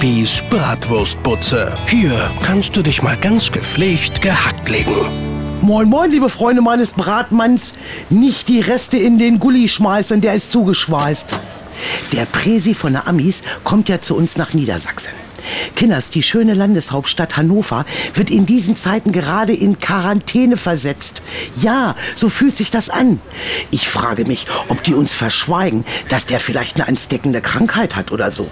Bibis Bratwurstbutze. Hier kannst du dich mal ganz gepflegt gehackt legen. Moin, moin, liebe Freunde meines Bratmanns. Nicht die Reste in den Gully schmeißen, der ist zugeschweißt. Der Präsi von der Amis kommt ja zu uns nach Niedersachsen. Kinders, die schöne Landeshauptstadt Hannover, wird in diesen Zeiten gerade in Quarantäne versetzt. Ja, so fühlt sich das an. Ich frage mich, ob die uns verschweigen, dass der vielleicht eine ansteckende Krankheit hat oder so.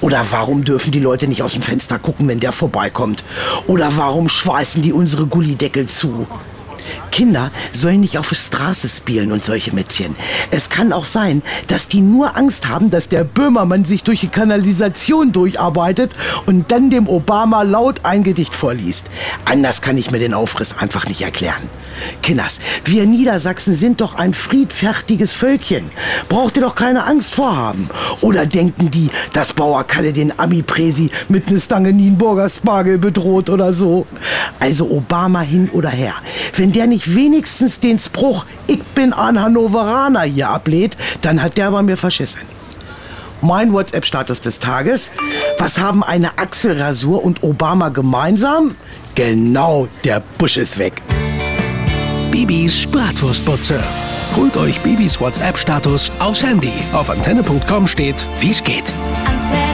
Oder warum dürfen die Leute nicht aus dem Fenster gucken, wenn der vorbeikommt? Oder warum schweißen die unsere Gullideckel zu? Kinder sollen nicht auf der Straße spielen und solche Mädchen. Es kann auch sein, dass die nur Angst haben, dass der Böhmermann sich durch die Kanalisation durcharbeitet und dann dem Obama laut ein Gedicht vorliest. Anders kann ich mir den Aufriss einfach nicht erklären. Kinders, wir Niedersachsen sind doch ein friedfertiges Völkchen. Braucht ihr doch keine Angst vorhaben. Oder denken die, dass Bauer Kalle den Ami-Präsi mit ne Stange Nienburger Spargel bedroht oder so? Also Obama hin oder her. Wenn der nicht wenigstens den Spruch, ich bin ein Hannoveraner hier ablehnt, dann hat der bei mir verschissen. Mein WhatsApp-Status des Tages. Was haben eine Achselrasur und Obama gemeinsam? Genau, der Busch ist weg. Bibis Bratwurstbutze. Holt euch Bibis WhatsApp-Status aufs Handy. Auf antenne.com steht, wie's geht. Antenne